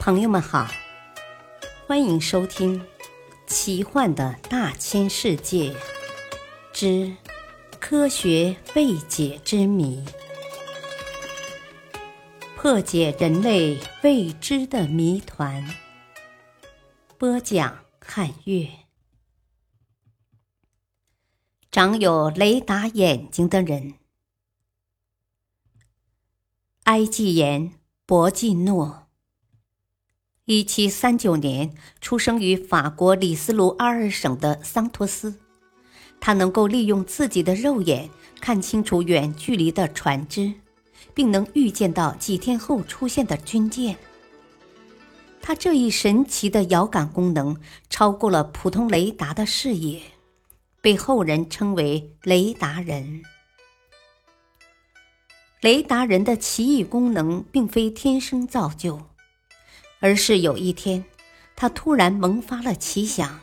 朋友们好，欢迎收听《奇幻的大千世界之科学未解之谜》，破解人类未知的谜团。播讲：汉月。长有雷达眼睛的人。埃及言博季诺，一七三九年出生于法国里斯卢阿尔省的桑托斯。他能够利用自己的肉眼看清楚远距离的船只，并能预见到几天后出现的军舰。他这一神奇的遥感功能超过了普通雷达的视野，被后人称为“雷达人”。雷达人的奇异功能并非天生造就，而是有一天，他突然萌发了奇想，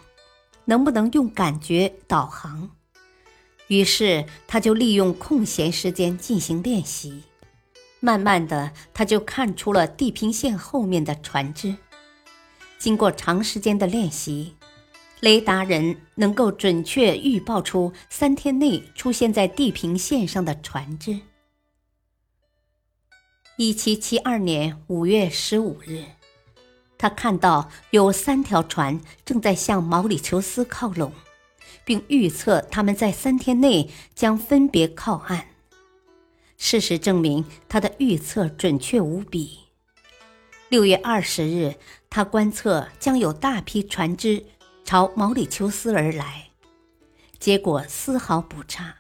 能不能用感觉导航？于是他就利用空闲时间进行练习。慢慢的，他就看出了地平线后面的船只。经过长时间的练习，雷达人能够准确预报出三天内出现在地平线上的船只。一七七二年五月十五日，他看到有三条船正在向毛里求斯靠拢，并预测他们在三天内将分别靠岸。事实证明，他的预测准确无比。六月二十日，他观测将有大批船只朝毛里求斯而来，结果丝毫不差。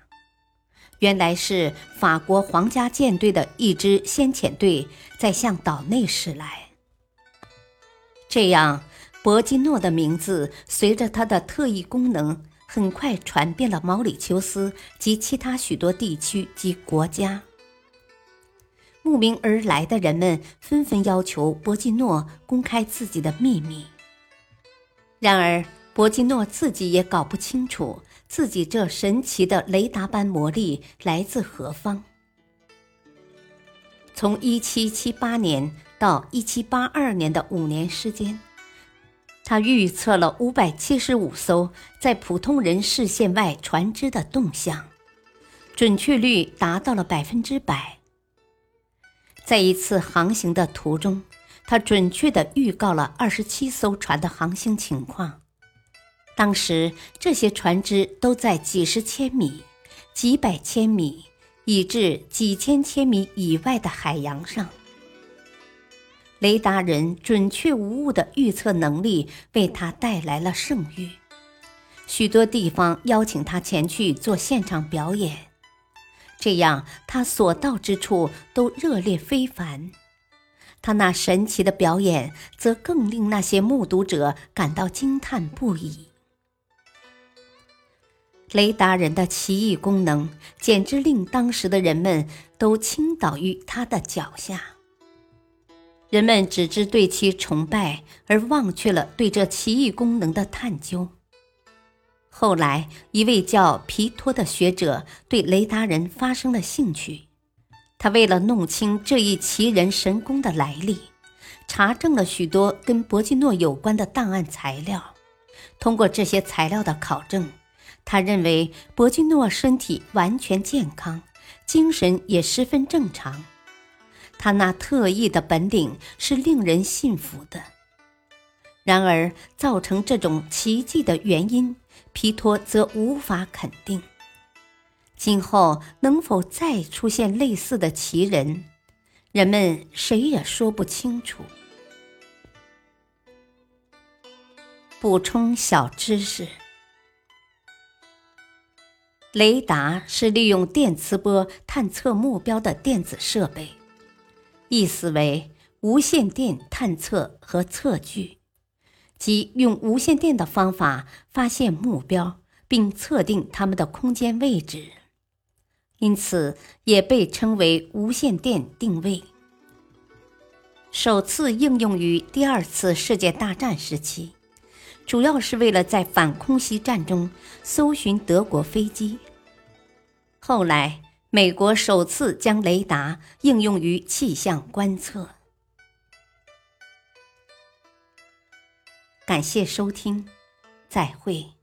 原来是法国皇家舰队的一支先遣队在向岛内驶来。这样，博基诺的名字随着他的特异功能，很快传遍了毛里求斯及其他许多地区及国家。慕名而来的人们纷纷要求博基诺公开自己的秘密。然而，博基诺自己也搞不清楚。自己这神奇的雷达般魔力来自何方？从一七七八年到一七八二年的五年时间，他预测了五百七十五艘在普通人视线外船只的动向，准确率达到了百分之百。在一次航行的途中，他准确地预告了二十七艘船的航行情况。当时这些船只都在几十千米、几百千米，以至几千千米以外的海洋上。雷达人准确无误的预测能力为他带来了盛誉，许多地方邀请他前去做现场表演，这样他所到之处都热烈非凡。他那神奇的表演则更令那些目睹者感到惊叹不已。雷达人的奇异功能，简直令当时的人们都倾倒于他的脚下。人们只知对其崇拜，而忘却了对这奇异功能的探究。后来，一位叫皮托的学者对雷达人发生了兴趣。他为了弄清这一奇人神功的来历，查证了许多跟博基诺有关的档案材料。通过这些材料的考证。他认为博基诺身体完全健康，精神也十分正常。他那特异的本领是令人信服的。然而，造成这种奇迹的原因，皮托则无法肯定。今后能否再出现类似的奇人，人们谁也说不清楚。补充小知识。雷达是利用电磁波探测目标的电子设备，意思为无线电探测和测距，即用无线电的方法发现目标并测定它们的空间位置，因此也被称为无线电定位。首次应用于第二次世界大战时期，主要是为了在反空袭战中搜寻德国飞机。后来，美国首次将雷达应用于气象观测。感谢收听再会。